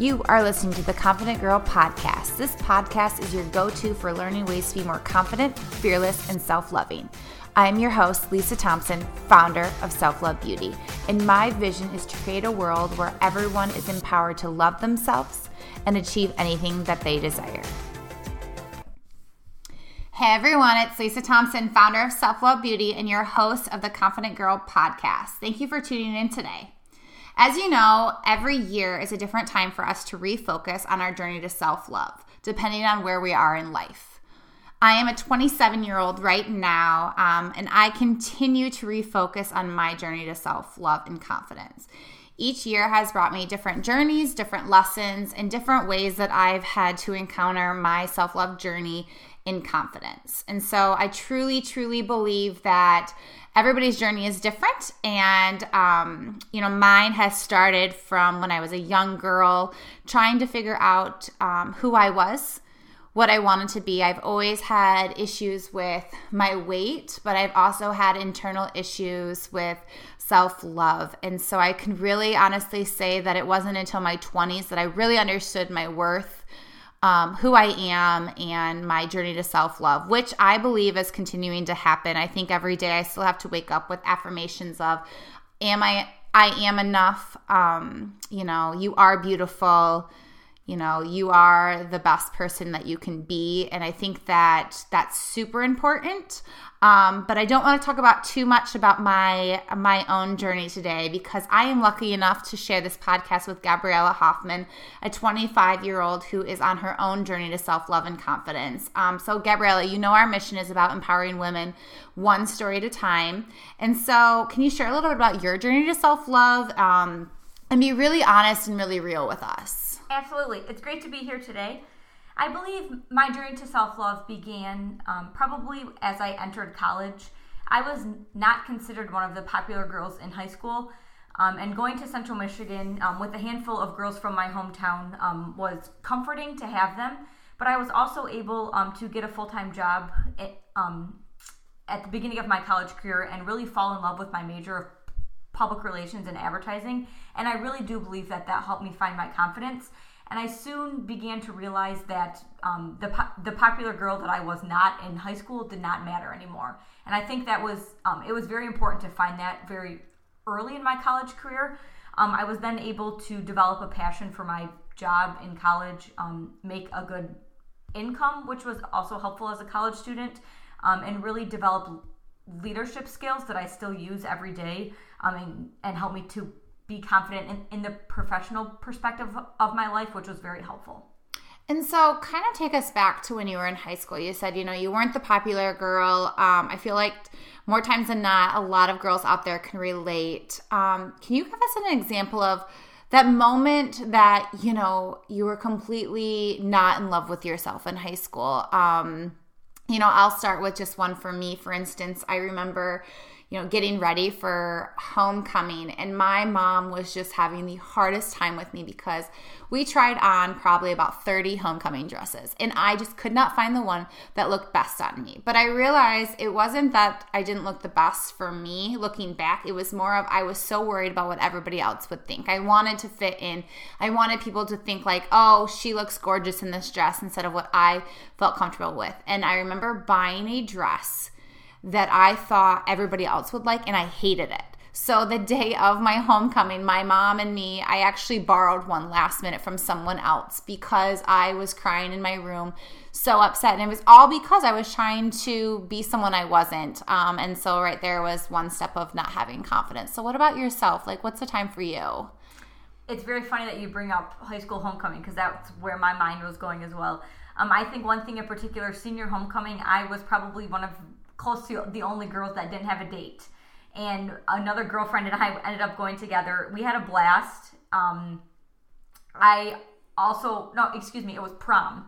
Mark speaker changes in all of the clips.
Speaker 1: You are listening to the Confident Girl podcast. This podcast is your go to for learning ways to be more confident, fearless, and self loving. I'm your host, Lisa Thompson, founder of Self Love Beauty, and my vision is to create a world where everyone is empowered to love themselves and achieve anything that they desire. Hey everyone, it's Lisa Thompson, founder of Self Love Beauty and your host of the Confident Girl podcast. Thank you for tuning in today. As you know, every year is a different time for us to refocus on our journey to self love, depending on where we are in life. I am a 27 year old right now, um, and I continue to refocus on my journey to self love and confidence. Each year has brought me different journeys, different lessons, and different ways that I've had to encounter my self love journey in confidence. And so I truly, truly believe that everybody's journey is different. And, um, you know, mine has started from when I was a young girl trying to figure out um, who I was, what I wanted to be. I've always had issues with my weight, but I've also had internal issues with self love. And so I can really honestly say that it wasn't until my 20s that I really understood my worth um, who I am and my journey to self love, which I believe is continuing to happen. I think every day I still have to wake up with affirmations of, "Am I? I am enough. Um, you know, you are beautiful." You know you are the best person that you can be and i think that that's super important um, but I don't want to talk about too much about my my own journey today because I am lucky enough to share this podcast with Gabriella Hoffman, a 25 year old who is on her own journey to self love and confidence. Um, so, Gabriella, you know our mission is about empowering women one story at a time. And so, can you share a little bit about your journey to self love um, and be really honest and really real with us?
Speaker 2: Absolutely, it's great to be here today. I believe my journey to self love began um, probably as I entered college. I was not considered one of the popular girls in high school. Um, and going to Central Michigan um, with a handful of girls from my hometown um, was comforting to have them. But I was also able um, to get a full time job at, um, at the beginning of my college career and really fall in love with my major public relations and advertising. And I really do believe that that helped me find my confidence and I soon began to realize that um, the po- the popular girl that I was not in high school did not matter anymore. And I think that was um, it was very important to find that very early in my college career. Um, I was then able to develop a passion for my job in college, um, make a good income, which was also helpful as a college student, um, and really develop leadership skills that I still use every day um, and, and help me to be confident in, in the professional perspective of my life, which was very helpful.
Speaker 1: And so, kind of take us back to when you were in high school. You said, you know, you weren't the popular girl. Um, I feel like more times than not, a lot of girls out there can relate. Um, can you give us an example of that moment that, you know, you were completely not in love with yourself in high school? Um, you know, I'll start with just one for me. For instance, I remember you know, getting ready for homecoming. And my mom was just having the hardest time with me because we tried on probably about 30 homecoming dresses. And I just could not find the one that looked best on me. But I realized it wasn't that I didn't look the best for me looking back. It was more of I was so worried about what everybody else would think. I wanted to fit in. I wanted people to think, like, oh, she looks gorgeous in this dress instead of what I felt comfortable with. And I remember buying a dress that I thought everybody else would like, and I hated it. So the day of my homecoming, my mom and me, I actually borrowed one last minute from someone else because I was crying in my room, so upset. And it was all because I was trying to be someone I wasn't. Um, and so right there was one step of not having confidence. So what about yourself? Like, what's the time for you?
Speaker 2: It's very funny that you bring up high school homecoming because that's where my mind was going as well. Um, I think one thing in particular, senior homecoming, I was probably one of close to the only girls that didn't have a date. And another girlfriend and I ended up going together. We had a blast. Um, I also, no, excuse me, it was prom.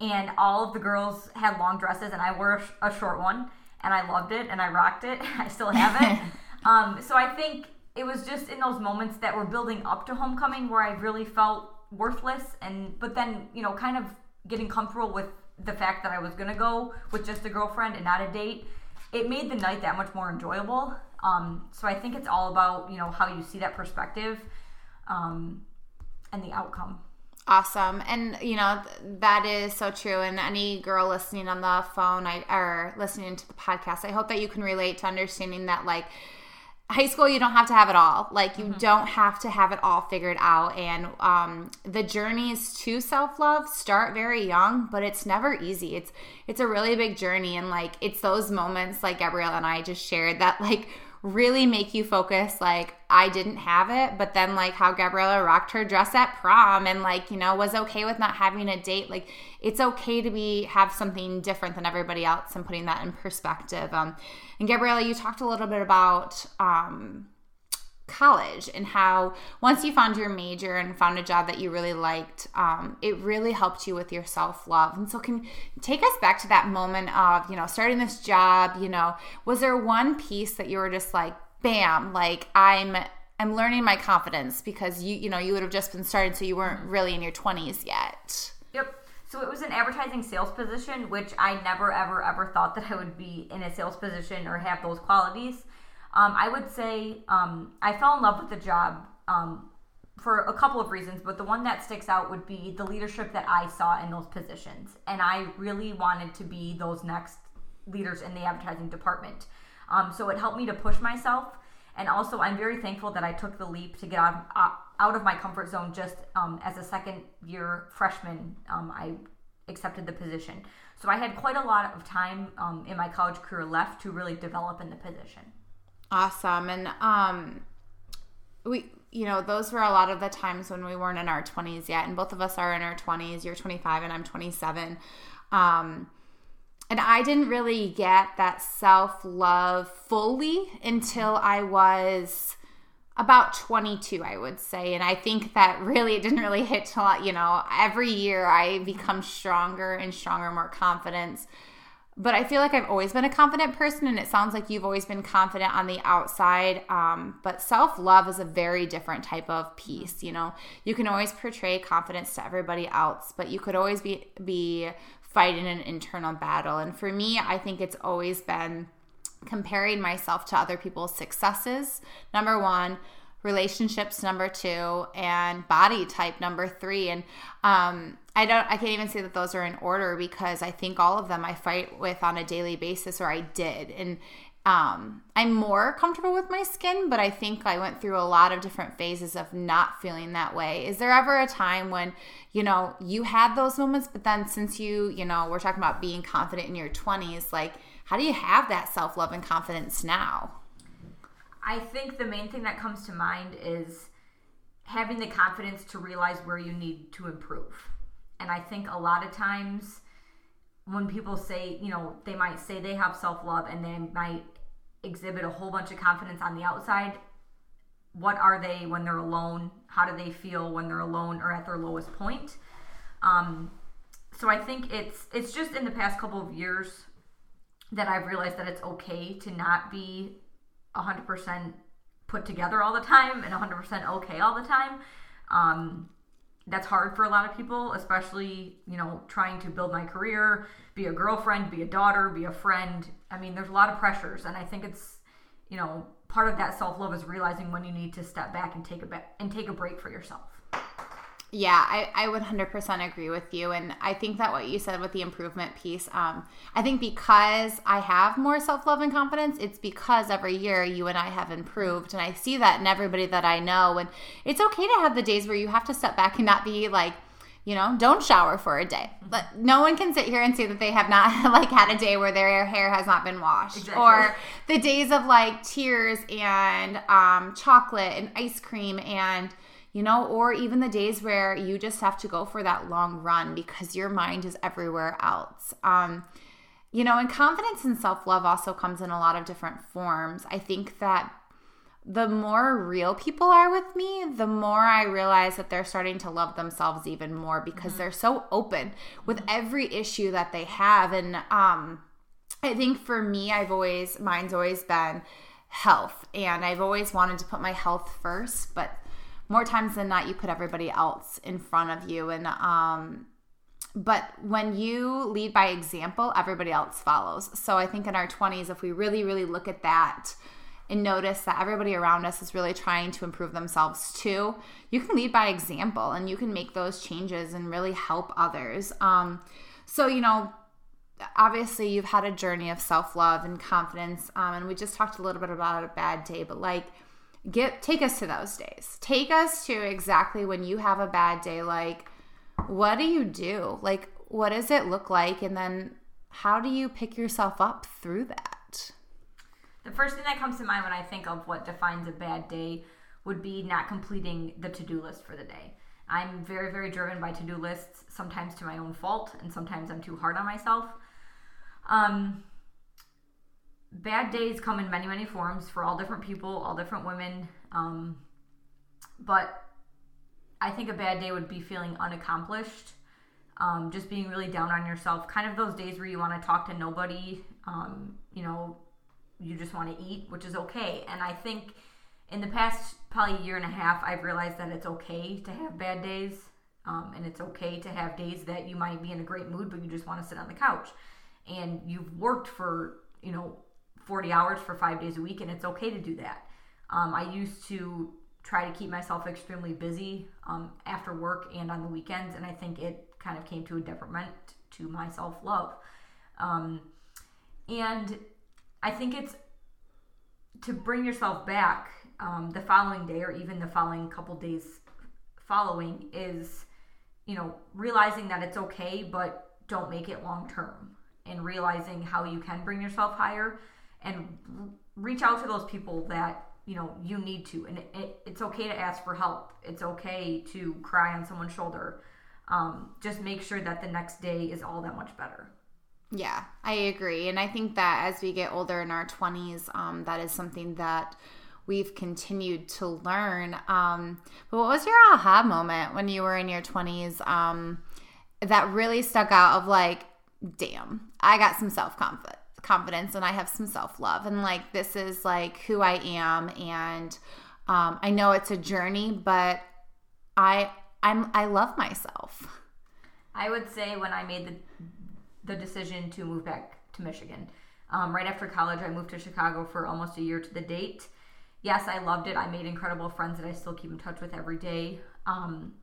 Speaker 2: And all of the girls had long dresses, and I wore a, short one. And I loved it, and I rocked it. I still have it. um, so I think it was just in those moments that were building up to homecoming where I really felt worthless. And, but then, you know, kind of getting comfortable with the fact that I was gonna go with just a girlfriend and not a date, it made the night that much more enjoyable. Um, so I think it's all about you know how you see that perspective um, and the outcome.
Speaker 1: Awesome. And, you know, th- that is so true. And any girl listening on the phone I, or listening to the podcast, I hope that you can relate to understanding that, like, high school you don't have to have it all. Like you mm-hmm. don't have to have it all figured out. And um, the journeys to self-love start very young but it's never easy. It's it's a really big journey. And like it's those moments like gabriella and i just shared that like really make you focus like I didn't have it, but then like how Gabriella rocked her dress at prom and like, you know, was okay with not having a date. Like it's okay to be have something different than everybody else and putting that in perspective. Um and Gabriella, you talked a little bit about um college and how once you found your major and found a job that you really liked, um, it really helped you with your self love. And so, can take us back to that moment of you know starting this job. You know, was there one piece that you were just like, bam, like I'm I'm learning my confidence because you you know you would have just been started, so you weren't really in your twenties yet.
Speaker 2: Yep. So it was an advertising sales position, which I never, ever, ever thought that I would be in a sales position or have those qualities. Um, I would say um, I fell in love with the job um, for a couple of reasons, but the one that sticks out would be the leadership that I saw in those positions. And I really wanted to be those next leaders in the advertising department. Um, so it helped me to push myself. And also, I'm very thankful that I took the leap to get out of, uh, out of my comfort zone just um, as a second year freshman. Um, I accepted the position. So I had quite a lot of time in my college career left to really develop in the position.
Speaker 1: Awesome. And um we you know, those were a lot of the times when we weren't in our 20s yet and both of us are in our 20s. You're 25 and I'm 27. Um and I didn't really get that self-love fully until I was about 22 i would say and i think that really it didn't really hit till you know every year i become stronger and stronger more confidence but I feel like I've always been a confident person, and it sounds like you've always been confident on the outside. Um, but self love is a very different type of piece. You know, you can always portray confidence to everybody else, but you could always be be fighting an internal battle. And for me, I think it's always been comparing myself to other people's successes. Number one, relationships number two and body type number three. And um, i don't i can't even say that those are in order because i think all of them i fight with on a daily basis or i did. And um, i'm more comfortable with my skin but i think i went through a lot of different phases of not feeling that way. Is there ever a time when you know you had those moments but then since you you know we're talking about being confident in your 20s like how do you have that self-love and confidence now
Speaker 2: I think the main thing that comes to mind is having the confidence to realize where you need to improve. And I think a lot of times when people say, you know, they might say they have self love and they might exhibit a whole bunch of confidence on the outside. What are they when they're alone? How do they feel when they're alone or at their lowest point? Um, so I think it's it's just in the past couple of years that I've realized that it's okay to not be 100% put together all the time and 100% okay all the time. Um, that's hard for a lot of people, especially, you know, trying to build my career, be a girlfriend, be a daughter, be a friend. I mean, there's a lot of pressures. And I think it's, you know, part of that self love is realizing when you need to step back and take a, be- and take a break for yourself.
Speaker 1: Yeah, I, I would 100% agree with you. And I think that what you said with the improvement piece, um, I think because I have more self love and confidence, it's because every year you and I have improved. And I see that in everybody that I know. And it's okay to have the days where you have to step back and not be like, you know, don't shower for a day. But no one can sit here and say that they have not like had a day where their hair has not been washed, exactly. or the days of like tears and um, chocolate and ice cream and you know, or even the days where you just have to go for that long run because your mind is everywhere else. Um, you know, and confidence and self love also comes in a lot of different forms. I think that the more real people are with me, the more I realize that they're starting to love themselves even more because mm-hmm. they're so open with every issue that they have. And um, I think for me, I've always, mine's always been health. And I've always wanted to put my health first, but more times than not you put everybody else in front of you and um but when you lead by example everybody else follows so i think in our 20s if we really really look at that and notice that everybody around us is really trying to improve themselves too, you can lead by example and you can make those changes and really help others. Um, so, you know, obviously you've had a journey of self-love and confidence um, and we just talked a little bit about a bad day but like get take us to those days. Take us to exactly when you have a bad day like what do you do? Like what does it look like? And then how do you pick yourself up through that?
Speaker 2: The first thing that comes to mind when i think of what defines a bad day would be not completing the to-do list for the day. I'm very very driven by to-do lists sometimes to my own fault and sometimes i'm too hard on myself. Um, bad days come in many, many forms for all different people, all different women. Um, but I think a bad day would be feeling unaccomplished, um, just being really down on yourself. Kind of those days where you want to talk to nobody, um, you know, you just want to eat, which is okay. And I think in the past probably year and a half, I've realized that it's okay to have bad days. Um, and it's okay to have days that you might be in a great mood, but you just want to sit on the couch and you've worked for you know 40 hours for five days a week and it's okay to do that. Um, i used to try to keep myself extremely busy um, after work and on the weekends and i think it kind of came to a detriment to my self-love. Um, and i think it's to bring yourself back um, the following day or even the following couple days following is you know realizing that it's okay but don't make it long term and realizing how you can bring yourself higher and reach out to those people that you know you need to. And it, it, it's okay to ask for help. It's okay to cry on someone's shoulder. Um, just make sure that the next day is all that much better.
Speaker 1: Yeah i agree. And i think that as we get older in our 20s um, that is something that we've continued to learn. Um, but what was your aha moment when you were in your 20s um, that really stuck out of like damn, I got some self confidence and I have some self love. And like, this is like who I am. And um, I know it's a journey, but I, I'm, I love myself.
Speaker 2: I would say when I made the, the decision to move back to Michigan, um, right after college, I moved to Chicago for almost a year to the date. Yes, I loved it. I made incredible friends that I still keep in touch with every day. Um,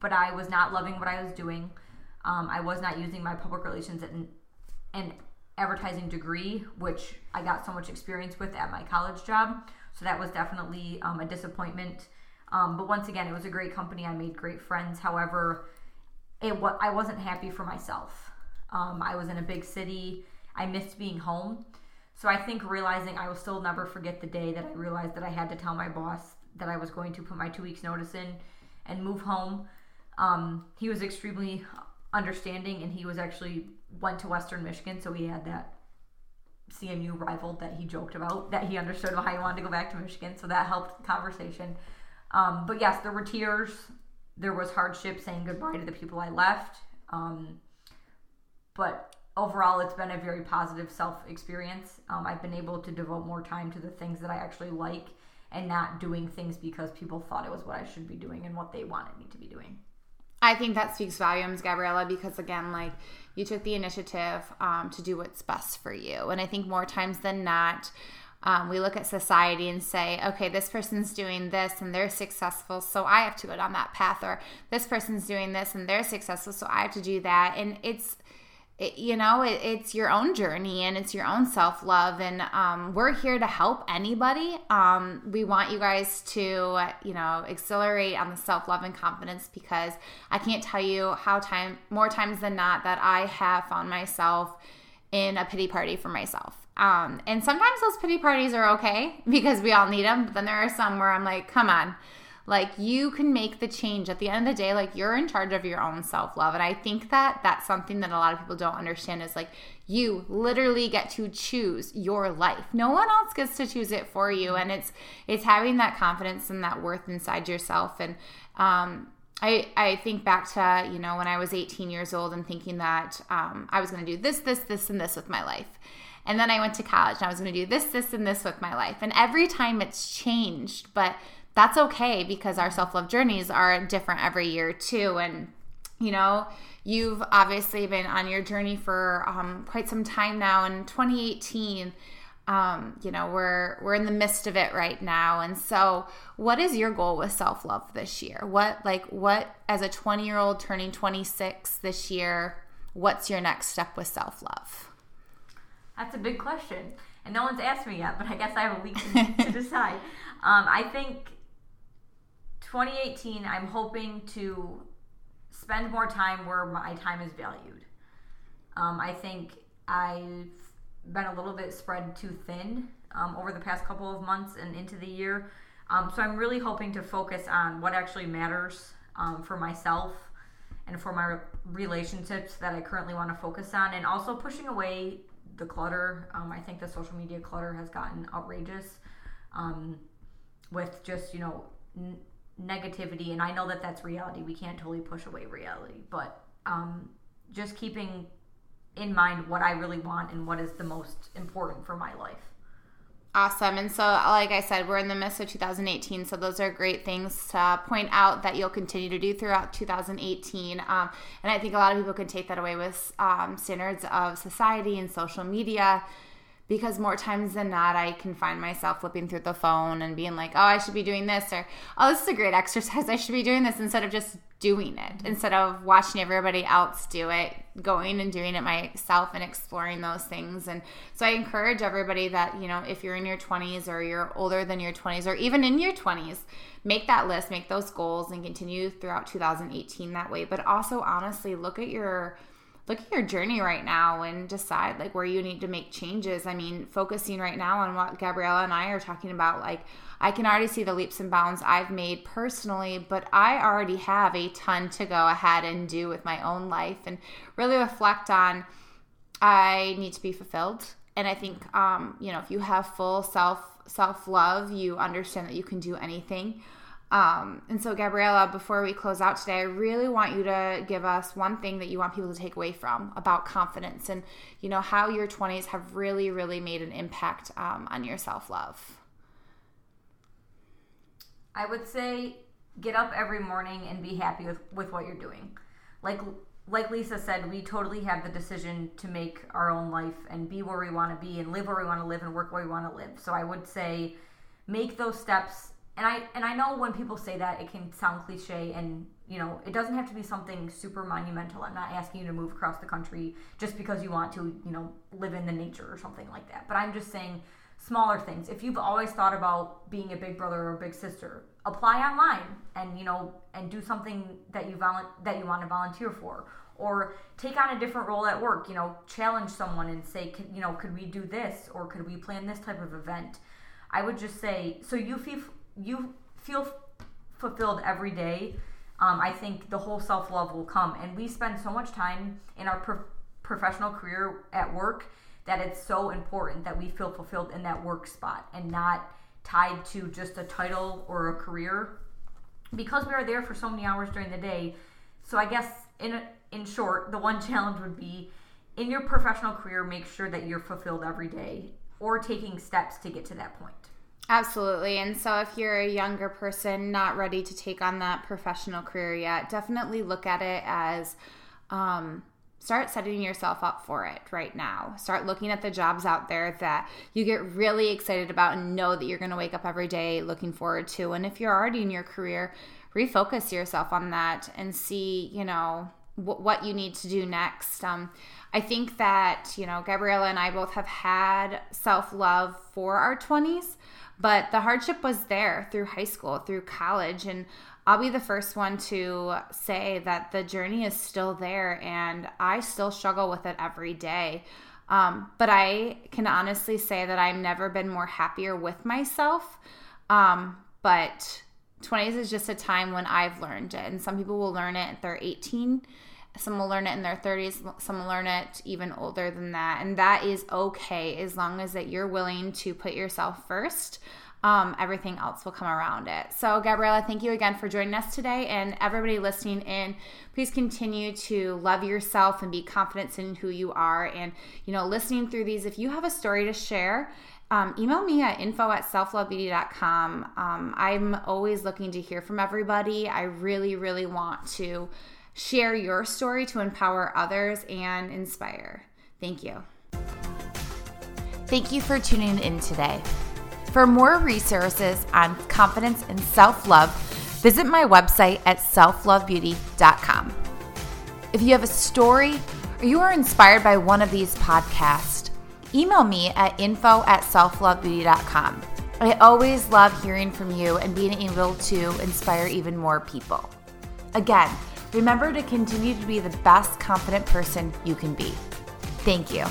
Speaker 2: but I was not loving what I was doing. Um, I was not using my public relations and, and advertising degree, which I got so much experience with at my college job. So that was definitely um, a disappointment. Um, but once again, it was a great company. I made great friends. However, it I wasn't happy for myself. Um, I was in a big city. I missed being home. So I think realizing I will still never forget the day that I realized that I had to tell my boss that I was going to put my two weeks notice in and move home. Um, he was extremely understanding, and he was actually went to Western Michigan, so he had that CMU rival that he joked about that he understood why he wanted to go back to Michigan, so that helped the conversation. Um, but yes, there were tears. There was hardship saying goodbye to the people I left. Um, but overall, it's been a very positive self experience. Um, I've been able to devote more time to the things that I actually like and not doing things because people thought it was what I should be doing and what they wanted me to be doing.
Speaker 1: I think that speaks volumes, Gabriella, because again, like you took the initiative um, to do what's best for you. And I think more times than not, um, we look at society and say, okay, this person's doing this and they're successful, so I have to go down that path, or this person's doing this and they're successful, so I have to do that. And it's it, you know it, it's your own journey and it's your own self-love and um, we're here to help anybody. Um, we want you guys to you know accelerate on the self-love and confidence because i can't tell you how time more times than not that i have found myself in a pity party for myself. Um, and sometimes those pity parties are okay because we all need them but then there are some where i'm like come on like you can make the change at the end of the day. Like you're in charge of your own self love. And I think that that's something that a lot of people don't understand is like you literally get to choose your life. No one else gets to choose it for you. And it's, it's having that confidence and that worth inside yourself. And, um, I, I think back to, you know, when I was 18 years old and thinking that um, I was going to do this, this, this, and this with my life. And then I went to college and I was going to do this, this, and this with my life. And every time it's changed, but that's okay because our self love journeys are different every year too. And, you know, you've obviously been on your journey for um, quite some time now. In 2018, um, you know we're we're in the midst of it right now and so what is your goal with self-love this year what like what as a 20 year old turning 26 this year what's your next step with self-love
Speaker 2: that's a big question and no one's asked me yet but i guess i have a week to, to decide um, i think 2018 i'm hoping to spend more time where my time is valued um, i think i've been a little bit spread too thin um, over the past couple of months and into the year. Um, so I'm really hoping to focus on what actually matters um, for myself and for my relationships that I currently want to focus on, and also pushing away the clutter. Um, I think the social media clutter has gotten outrageous um, with just you know n- negativity, and I know that that's reality. We can't totally push away reality, but um, just keeping in mind what I really want and what is the most important for my life.
Speaker 1: Awesome. And so, like I said, we're in the midst of 2018. So, those are great things to point out that you'll continue to do throughout 2018. Um, and I think a lot of people can take that away with um, standards of society and social media because more times than not, I can find myself flipping through the phone and being like, oh, I should be doing this, or oh, this is a great exercise. I should be doing this instead of just doing it, mm-hmm. instead of watching everybody else do it, going and doing it myself and exploring those things. And so I encourage everybody that, you know, if you're in your 20s or you're older than your 20s or even in your 20s, make that list, make those goals, and continue throughout 2018 that way. But also, honestly, look at your look at your journey right now and decide like where you need to make changes. I mean, focusing right now on what Gabriella and I are talking about, like I can already see the leaps and bounds I've made personally, but I already have a ton to go ahead and do with my own life and really reflect on I need to be fulfilled. And I think um, you know, if you have full self self love, you understand that you can do anything. Um, and so, Gabriella, before we close out today, I really want you to give us one thing that you want people to take away from about confidence and, you know, how your 20s have really, really made an impact um, on your self love.
Speaker 2: I would say get up every morning and be happy with, with what you're doing. Like, like Lisa said, we totally have the decision to make our own life and be where we want to be and live where we want to live and work where we want to live. So I would say make those steps and I and I know when people say that it can sound cliche and you know it doesn't have to be something super monumental. I'm not asking you to move across the country just because you want to you know live in the nature or something like that. But I'm just saying smaller things. If you've always thought about being a big brother or a big sister, apply online and you know and do something that you volu- that you want to volunteer for or take on a different role at work you know challenge someone and say you know could we do this or could we plan this type of event i would just say so you feel you feel fulfilled every day, um, I think the whole self love will come. And we spend so much time in our pro- professional career at work that it's so important that we feel fulfilled in that work spot and not tied to just a title or a career because we are there for so many hours during the day. So I guess in in short, the one challenge would be in your professional career make sure that you're fulfilled every day or taking steps to get to that point.
Speaker 1: Absolutely. And so, if you're a younger person not ready to take on that professional career yet, definitely look at it as um, start setting yourself up for it right now. Start looking at the jobs out there that you get really excited about and know that you're going to wake up every day looking forward to. And if you're already in your career, refocus yourself on that and see, you know, what you need to do next. Um, I think that, you know, Gabriella and I both have had self love for our 20s but the hardship was there through high school, through college. And I'll be the first one to say that the journey is still there and I still struggle with it every day. Um, but I can honestly say that I've never been more happier with myself. Um, but 20s is just a time when I've learned it. And some people will learn it at they're 18 some will learn it in their 30s some will learn it even older than that and that is okay as long as that you're willing to put yourself first um, everything else will come around it so gabriella thank you again for joining us today and everybody listening in please continue to love yourself and be confident in who you are and you know listening through these if you have a story to share um, email me at info at selflovebeauty.com. Um, I'm always looking to hear from everybody. I really, really want to share your story to empower others and inspire. Thank you. Thank you for tuning in today. For more resources on confidence and self love, visit my website at selflovebeauty.com. If you have a story or you are inspired by one of these podcasts, email me at info at selflovebeauty.com. I always love hearing from you and being able to inspire even more people. Again, remember to continue to be the best confident person you can be. Thank you.